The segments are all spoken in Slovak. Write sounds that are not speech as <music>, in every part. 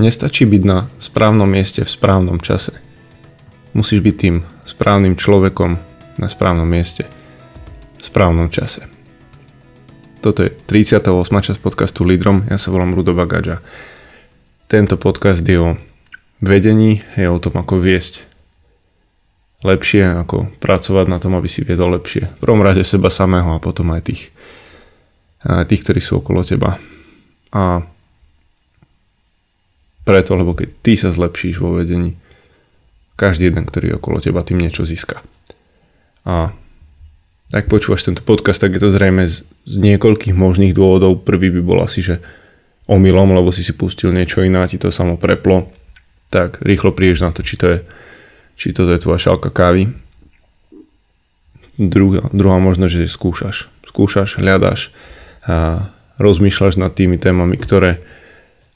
Nestačí byť na správnom mieste v správnom čase. Musíš byť tým správnym človekom na správnom mieste v správnom čase. Toto je 38. časť podcastu Lídrom, ja sa volám Rudo Bagadža. Tento podcast je o vedení, je o tom, ako viesť lepšie, ako pracovať na tom, aby si viedol lepšie. V prvom rade seba samého a potom aj tých, tých ktorí sú okolo teba. A preto, lebo keď ty sa zlepšíš vo vedení, každý jeden, ktorý je okolo teba, tým niečo získa. A ak počúvaš tento podcast, tak je to zrejme z, z niekoľkých možných dôvodov. Prvý by bol asi, že omylom, lebo si si pustil niečo iné a ti to samo preplo. Tak rýchlo prídeš na to, či to je, či toto je tvoja šálka kávy. Druhá, druhá možnosť, že skúšaš. Skúšaš, hľadáš a rozmýšľaš nad tými témami, ktoré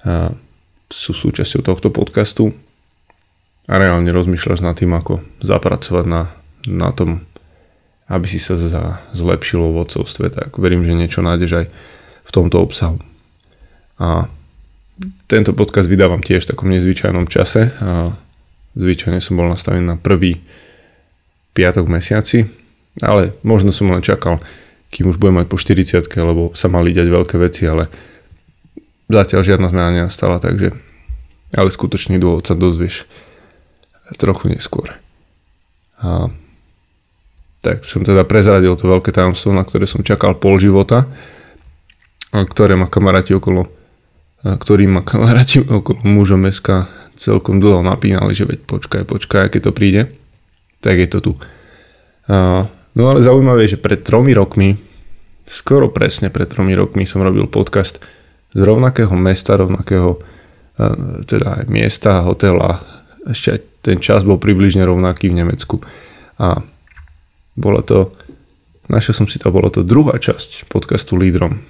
a, sú súčasťou tohto podcastu a reálne rozmýšľaš nad tým, ako zapracovať na, na tom, aby si sa za, zlepšilo v vodcovstve, tak verím, že niečo nájdeš aj v tomto obsahu. A tento podcast vydávam tiež v takom nezvyčajnom čase a zvyčajne som bol nastavený na prvý piatok mesiaci, ale možno som len čakal, kým už budem mať po 40 lebo sa mali diať veľké veci, ale zatiaľ žiadna zmena nenastala, takže ale skutočný dôvod sa dozvieš trochu neskôr. A, tak som teda prezradil to veľké tajomstvo, na ktoré som čakal pol života, a ktoré ma kamaráti okolo ktorý ma kamaráti <laughs> okolo mužom meska celkom dlho napínali, že veď počkaj, počkaj, keď to príde, tak je to tu. No ale zaujímavé je, že pred tromi rokmi, skoro presne pred tromi rokmi som robil podcast z rovnakého mesta, rovnakého teda aj miesta, hotela, ešte aj ten čas bol približne rovnaký v Nemecku. A bola to, našiel som si to, bola to druhá časť podcastu Lídrom.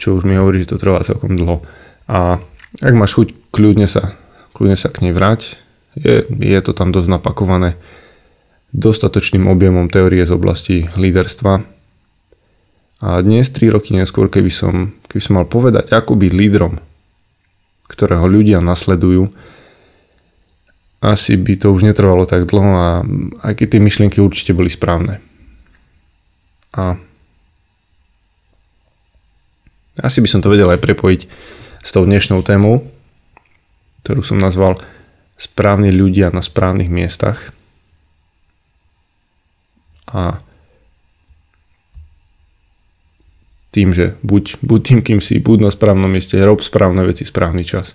Čo už mi hovorí, že to trvá celkom dlho. A ak máš chuť, kľudne sa, kľudne sa k nej vrať. Je, je to tam dosť napakované dostatočným objemom teórie z oblasti líderstva. A dnes, 3 roky neskôr, keby som, keby som mal povedať, ako byť lídrom ktorého ľudia nasledujú, asi by to už netrvalo tak dlho a aj keď tie myšlienky určite boli správne. A asi by som to vedel aj prepojiť s tou dnešnou témou, ktorú som nazval správni ľudia na správnych miestach. A tým, že buď, buď tým, kým si, buď na správnom mieste, rob správne veci, správny čas.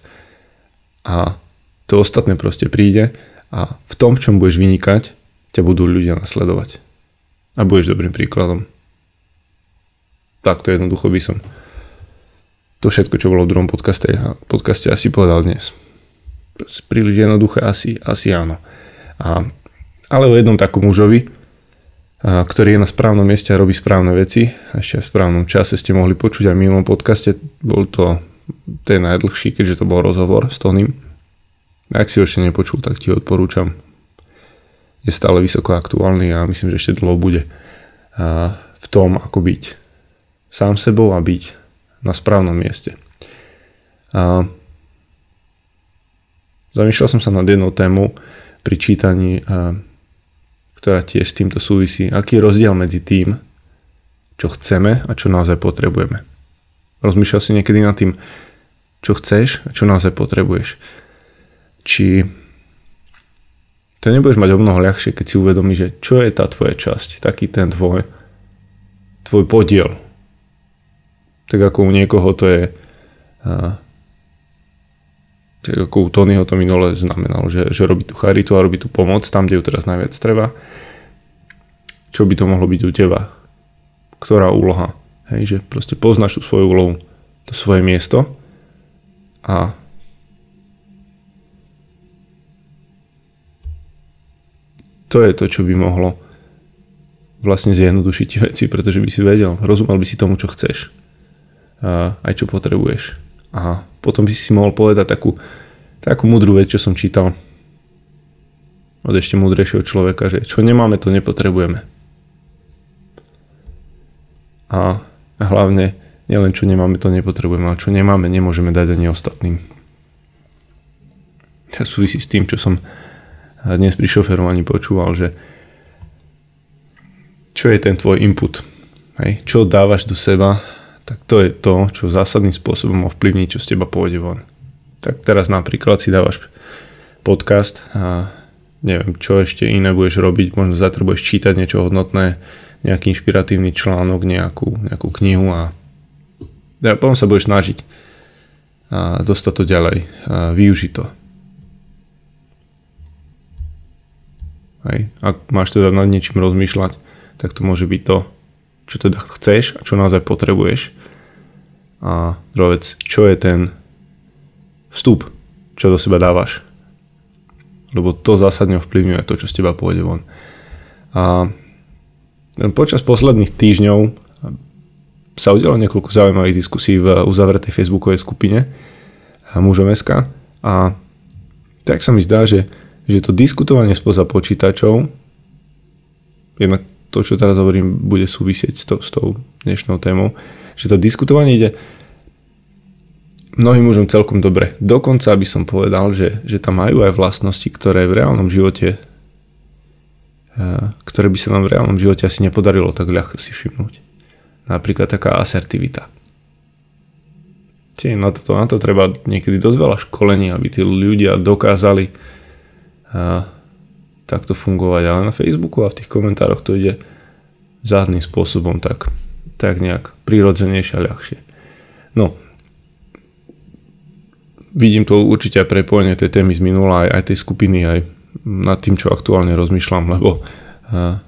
A to ostatné proste príde a v tom, v čom budeš vynikať, ťa budú ľudia nasledovať. A budeš dobrým príkladom. Takto jednoducho by som to všetko, čo bolo v druhom podcaste, podcaste asi povedal dnes. Príliš jednoduché, asi, asi áno. A, ale o jednom takom mužovi, ktorý je na správnom mieste a robí správne veci. Ešte v správnom čase ste mohli počuť aj v minulom podcaste. Bol to ten najdlhší, keďže to bol rozhovor s Tonym. Ak si ho ešte nepočul, tak ti ho odporúčam. Je stále vysoko aktuálny a myslím, že ešte dlho bude v tom, ako byť sám sebou a byť na správnom mieste. A zamýšľal som sa nad jednou tému pri čítaní ktorá tiež s týmto súvisí. Aký je rozdiel medzi tým, čo chceme a čo naozaj potrebujeme. Rozmýšľal si niekedy nad tým, čo chceš a čo naozaj potrebuješ. Či to nebudeš mať o mnoho ľahšie, keď si uvedomíš, že čo je tá tvoja časť, taký ten tvoj, tvoj podiel. Tak ako u niekoho to je tak ako u Tonyho to minule znamenalo, že, že robí tú charitu a robí tú pomoc tam, kde ju teraz najviac treba. Čo by to mohlo byť u teba? Ktorá úloha? Hej, že proste poznáš tú svoju úlohu, to svoje miesto a to je to, čo by mohlo vlastne zjednodušiť ti <laughs> veci, pretože by si vedel, rozumel by si tomu, čo chceš aj čo potrebuješ. A potom by si mohol povedať takú, takú mudrú vec, čo som čítal od ešte múdrejšieho človeka, že čo nemáme, to nepotrebujeme. A hlavne nielen čo nemáme, to nepotrebujeme, ale čo nemáme, nemôžeme dať ani ostatným. To súvisí s tým, čo som dnes pri šoferovaní počúval, že čo je ten tvoj input, hej, čo dávaš do seba, tak to je to, čo zásadným spôsobom ovplyvní, čo z teba pôjde von. Tak teraz napríklad si dávaš podcast a neviem, čo ešte iné budeš robiť, možno zajtra budeš čítať niečo hodnotné, nejaký inšpiratívny článok, nejakú, nejakú knihu a, a potom sa budeš snažiť a dostať to ďalej, a využiť to. Hej. Ak máš teda nad niečím rozmýšľať, tak to môže byť to, čo teda chceš a čo naozaj potrebuješ. A druhá vec, čo je ten vstup, čo do seba dávaš lebo to zásadne ovplyvňuje to, čo z teba pôjde von. A počas posledných týždňov sa udialo niekoľko zaujímavých diskusí v uzavretej facebookovej skupine mužom.sk a tak sa mi zdá, že, že to diskutovanie spoza počítačov jednak to, čo teraz hovorím, bude súvisieť s, to, s tou dnešnou témou, že to diskutovanie ide mnohým mužom celkom dobre. Dokonca by som povedal, že, že tam majú aj vlastnosti, ktoré v reálnom živote eh, ktoré by sa nám v reálnom živote asi nepodarilo tak ľahko si všimnúť. Napríklad taká asertivita. Čiže na to, na to treba niekedy dosť veľa školení, aby tí ľudia dokázali eh, takto fungovať. Ale na Facebooku a v tých komentároch to ide záhadným spôsobom tak, tak nejak prirodzenejšie a ľahšie. No, vidím to určite aj prepojenie tej témy z minula, aj, aj tej skupiny, aj nad tým, čo aktuálne rozmýšľam, lebo uh,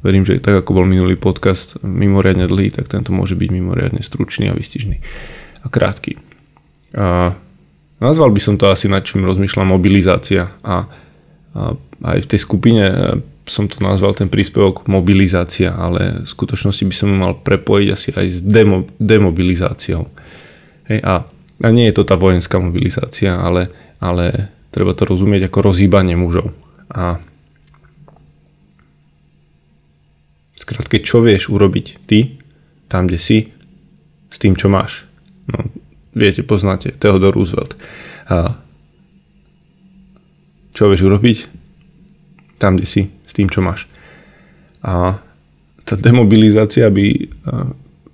verím, že tak ako bol minulý podcast mimoriadne dlhý, tak tento môže byť mimoriadne stručný a vystižný a krátky. Uh, nazval by som to asi nad čím rozmýšľam mobilizácia a, a aj v tej skupine som to nazval ten príspevok mobilizácia, ale v skutočnosti by som mal prepojiť asi aj s demo, demobilizáciou. Hej, a a nie je to tá vojenská mobilizácia, ale, ale treba to rozumieť ako rozhýbanie mužov. A skrátke, čo vieš urobiť ty, tam, kde si, s tým, čo máš. No, viete, poznáte, Theodore Roosevelt. A čo vieš urobiť? Tam, kde si, s tým, čo máš. A tá demobilizácia by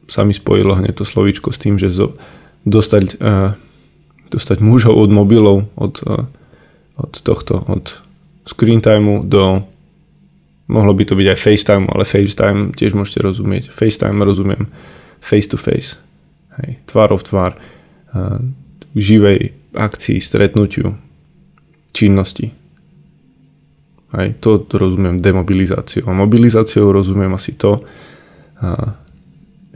sa mi spojilo hneď to slovíčko s tým, že zo, dostať, uh, dostať mužov od mobilov, od, uh, od tohto, od screen timeu do mohlo by to byť aj FaceTime, ale FaceTime tiež môžete rozumieť. FaceTime rozumiem face to face, hej, tvárov tvár, uh, živej akcii, stretnutiu, činnosti. Hej, to, rozumiem demobilizáciou. A mobilizáciou rozumiem asi to,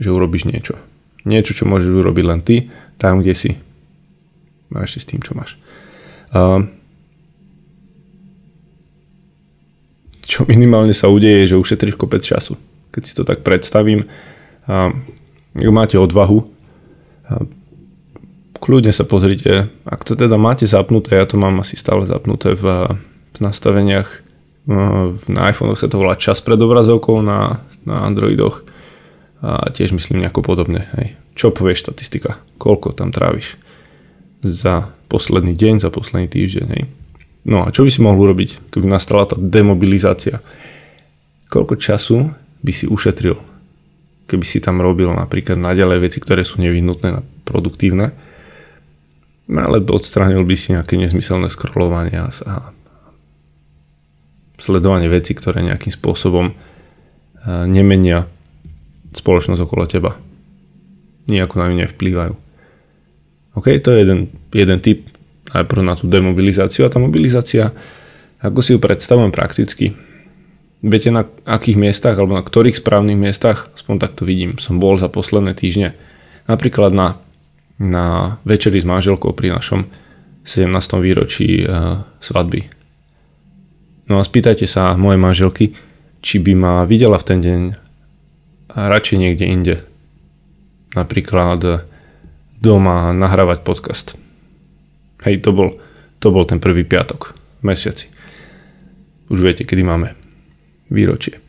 že urobíš niečo. Niečo, čo môžeš urobiť len ty tam, kde si. No ešte s tým, čo máš. Čo minimálne sa udeje, že ušetríš kopec času. Keď si to tak predstavím, uh, ak máte odvahu, kľudne sa pozrite, ak to teda máte zapnuté, ja to mám asi stále zapnuté v, v nastaveniach, na iPhone sa to volá čas pred obrazovkou, na, na Androidoch a tiež myslím nejako podobne. Hej. Čo povie štatistika? Koľko tam tráviš za posledný deň, za posledný týždeň? Hej? No a čo by si mohol urobiť, keby nastala tá demobilizácia? Koľko času by si ušetril, keby si tam robil napríklad naďalej veci, ktoré sú nevyhnutné a produktívne, ale odstránil by si nejaké nezmyselné scrollovanie a sledovanie veci, ktoré nejakým spôsobom nemenia spoločnosť okolo teba nejako na ňu nevplývajú. OK, to je jeden, jeden typ najprv na tú demobilizáciu a tá mobilizácia, ako si ju predstavujem prakticky. Viete na akých miestach alebo na ktorých správnych miestach, aspoň takto vidím, som bol za posledné týždne. Napríklad na, na večeri s manželkou pri našom 17. výročí uh, svadby. No a spýtajte sa mojej manželky, či by ma videla v ten deň radšej niekde inde, napríklad doma nahrávať podcast. Hej, to bol, to bol ten prvý piatok v mesiaci. Už viete, kedy máme výročie.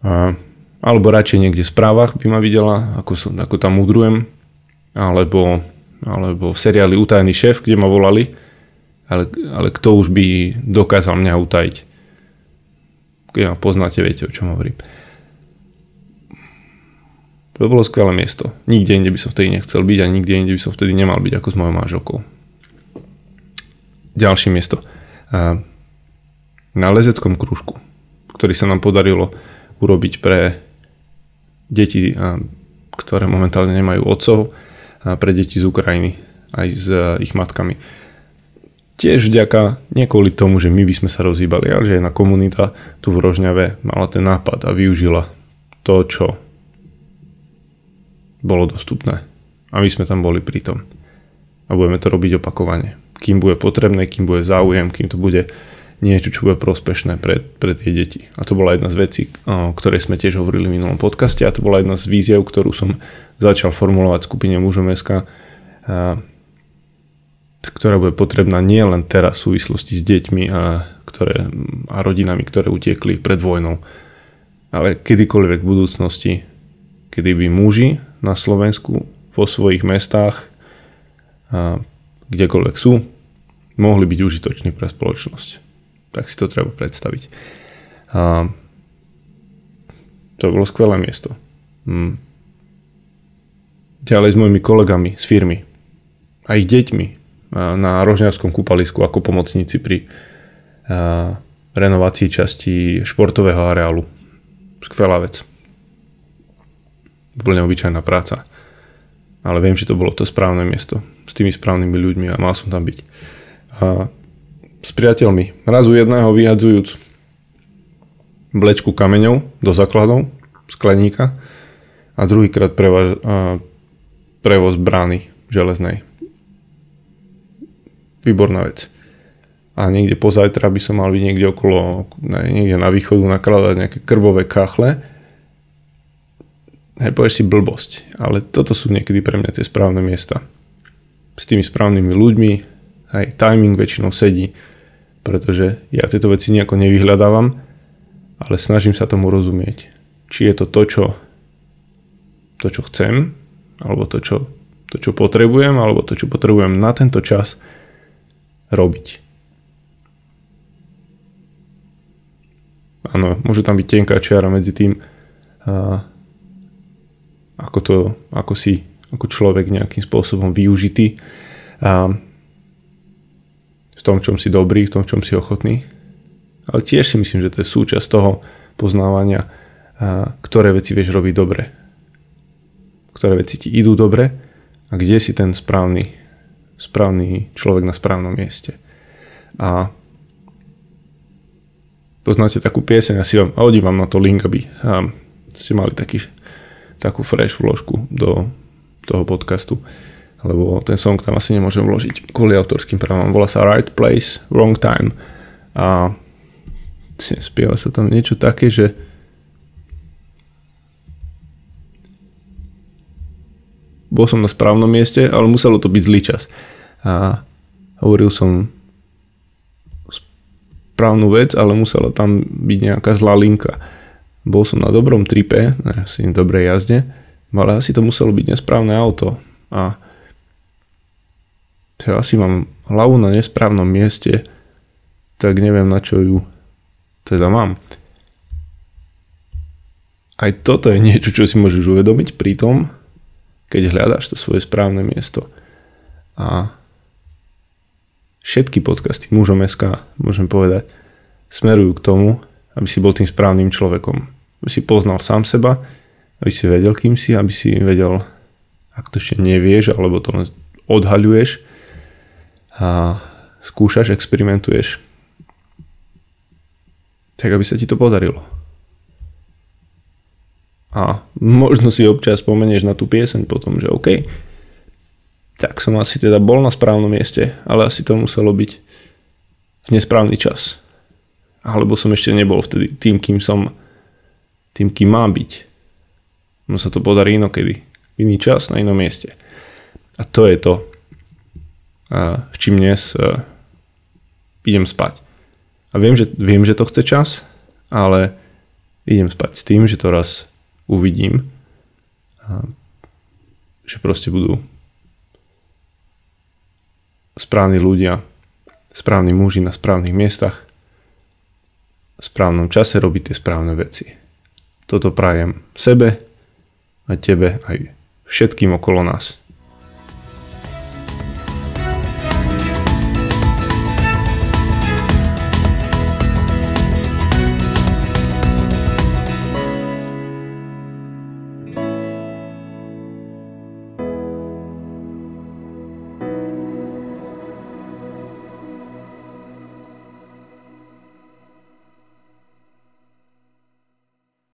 A, alebo radšej niekde v správach by ma videla, ako, som, ako tam mudrujem, alebo, alebo v seriáli Utajený šéf, kde ma volali, ale, ale kto už by dokázal mňa utajiť. Ma poznáte, viete, o čom hovorím. To bolo skvelé miesto. Nikde inde by som vtedy nechcel byť a nikde inde by som vtedy nemal byť ako s mojou manželkou. Ďalšie miesto. Na lezeckom krúžku, ktorý sa nám podarilo urobiť pre deti, ktoré momentálne nemajú otcov, a pre deti z Ukrajiny aj s ich matkami. Tiež vďaka, nie kvôli tomu, že my by sme sa rozhýbali, ale že jedna komunita tu v Rožňave mala ten nápad a využila to, čo bolo dostupné. A my sme tam boli pri tom. A budeme to robiť opakovane. Kým bude potrebné, kým bude záujem, kým to bude niečo, čo bude prospešné pre, pre tie deti. A to bola jedna z vecí, o ktorej sme tiež hovorili v minulom podcaste a to bola jedna z víziev, ktorú som začal formulovať skupine mužom SK, ktorá bude potrebná nie len teraz v súvislosti s deťmi a, ktoré, a rodinami, ktoré utiekli pred vojnou, ale kedykoľvek v budúcnosti, kedy by muži na Slovensku vo svojich mestách, a kdekoľvek sú, mohli byť užitoční pre spoločnosť. Tak si to treba predstaviť. A to bolo skvelé miesto. Hm. Ďalej s mojimi kolegami z firmy a ich deťmi na Rožňarskom kúpalisku ako pomocníci pri renovácii časti športového areálu. Skvelá vec úplne obyčajná práca. Ale viem, že to bolo to správne miesto s tými správnymi ľuďmi a mal som tam byť. A s priateľmi, razu jedného vyhadzujúc blečku kameňov do základov skleníka a druhýkrát prevoz, prevoz brány železnej. Výborná vec. A niekde pozajtra by som mal byť niekde okolo, niekde na východu nakladať nejaké krbové kachle hej, si blbosť, ale toto sú niekedy pre mňa tie správne miesta. S tými správnymi ľuďmi, aj timing väčšinou sedí, pretože ja tieto veci nejako nevyhľadávam, ale snažím sa tomu rozumieť. Či je to to, čo, to, čo chcem, alebo to čo, to, čo potrebujem, alebo to, čo potrebujem na tento čas robiť. Áno, môže tam byť tenká čiara medzi tým, a ako, to, ako si ako človek nejakým spôsobom využitý a v tom, čom si dobrý, v tom, čom si ochotný. Ale tiež si myslím, že to je súčasť toho poznávania, a ktoré veci vieš robiť dobre. Ktoré veci ti idú dobre a kde si ten správny, správny človek na správnom mieste. A poznáte takú pieseň, asi vám, hodím vám na to link, aby um, ste mali taký takú fresh vložku do toho podcastu, lebo ten song tam asi nemôžem vložiť kvôli autorským právam. Volá sa Right Place, Wrong Time a spieva sa tam niečo také, že bol som na správnom mieste, ale muselo to byť zlý čas. A hovoril som správnu vec, ale musela tam byť nejaká zlá linka bol som na dobrom tripe, na asi dobrej jazde, ale asi to muselo byť nesprávne auto a ja asi mám hlavu na nesprávnom mieste, tak neviem na čo ju teda mám. Aj toto je niečo, čo si môžeš uvedomiť pri tom, keď hľadáš to svoje správne miesto. A všetky podcasty mužom SK, môžem povedať, smerujú k tomu, aby si bol tým správnym človekom aby si poznal sám seba, aby si vedel, kým si, aby si vedel, ak to ešte nevieš, alebo to len odhaľuješ a skúšaš, experimentuješ, tak aby sa ti to podarilo. A možno si občas spomenieš na tú pieseň potom, že OK, tak som asi teda bol na správnom mieste, ale asi to muselo byť v nesprávny čas. Alebo som ešte nebol vtedy tým, kým som tým, kým má byť. No sa to podarí inokedy. Iný čas, na inom mieste. A to je to, v čím dnes idem spať. A viem že, viem, že to chce čas, ale idem spať s tým, že to raz uvidím, že proste budú správni ľudia, správni muži na správnych miestach, v správnom čase robiť tie správne veci. Toto prajem sebe a tebe aj všetkým okolo nás.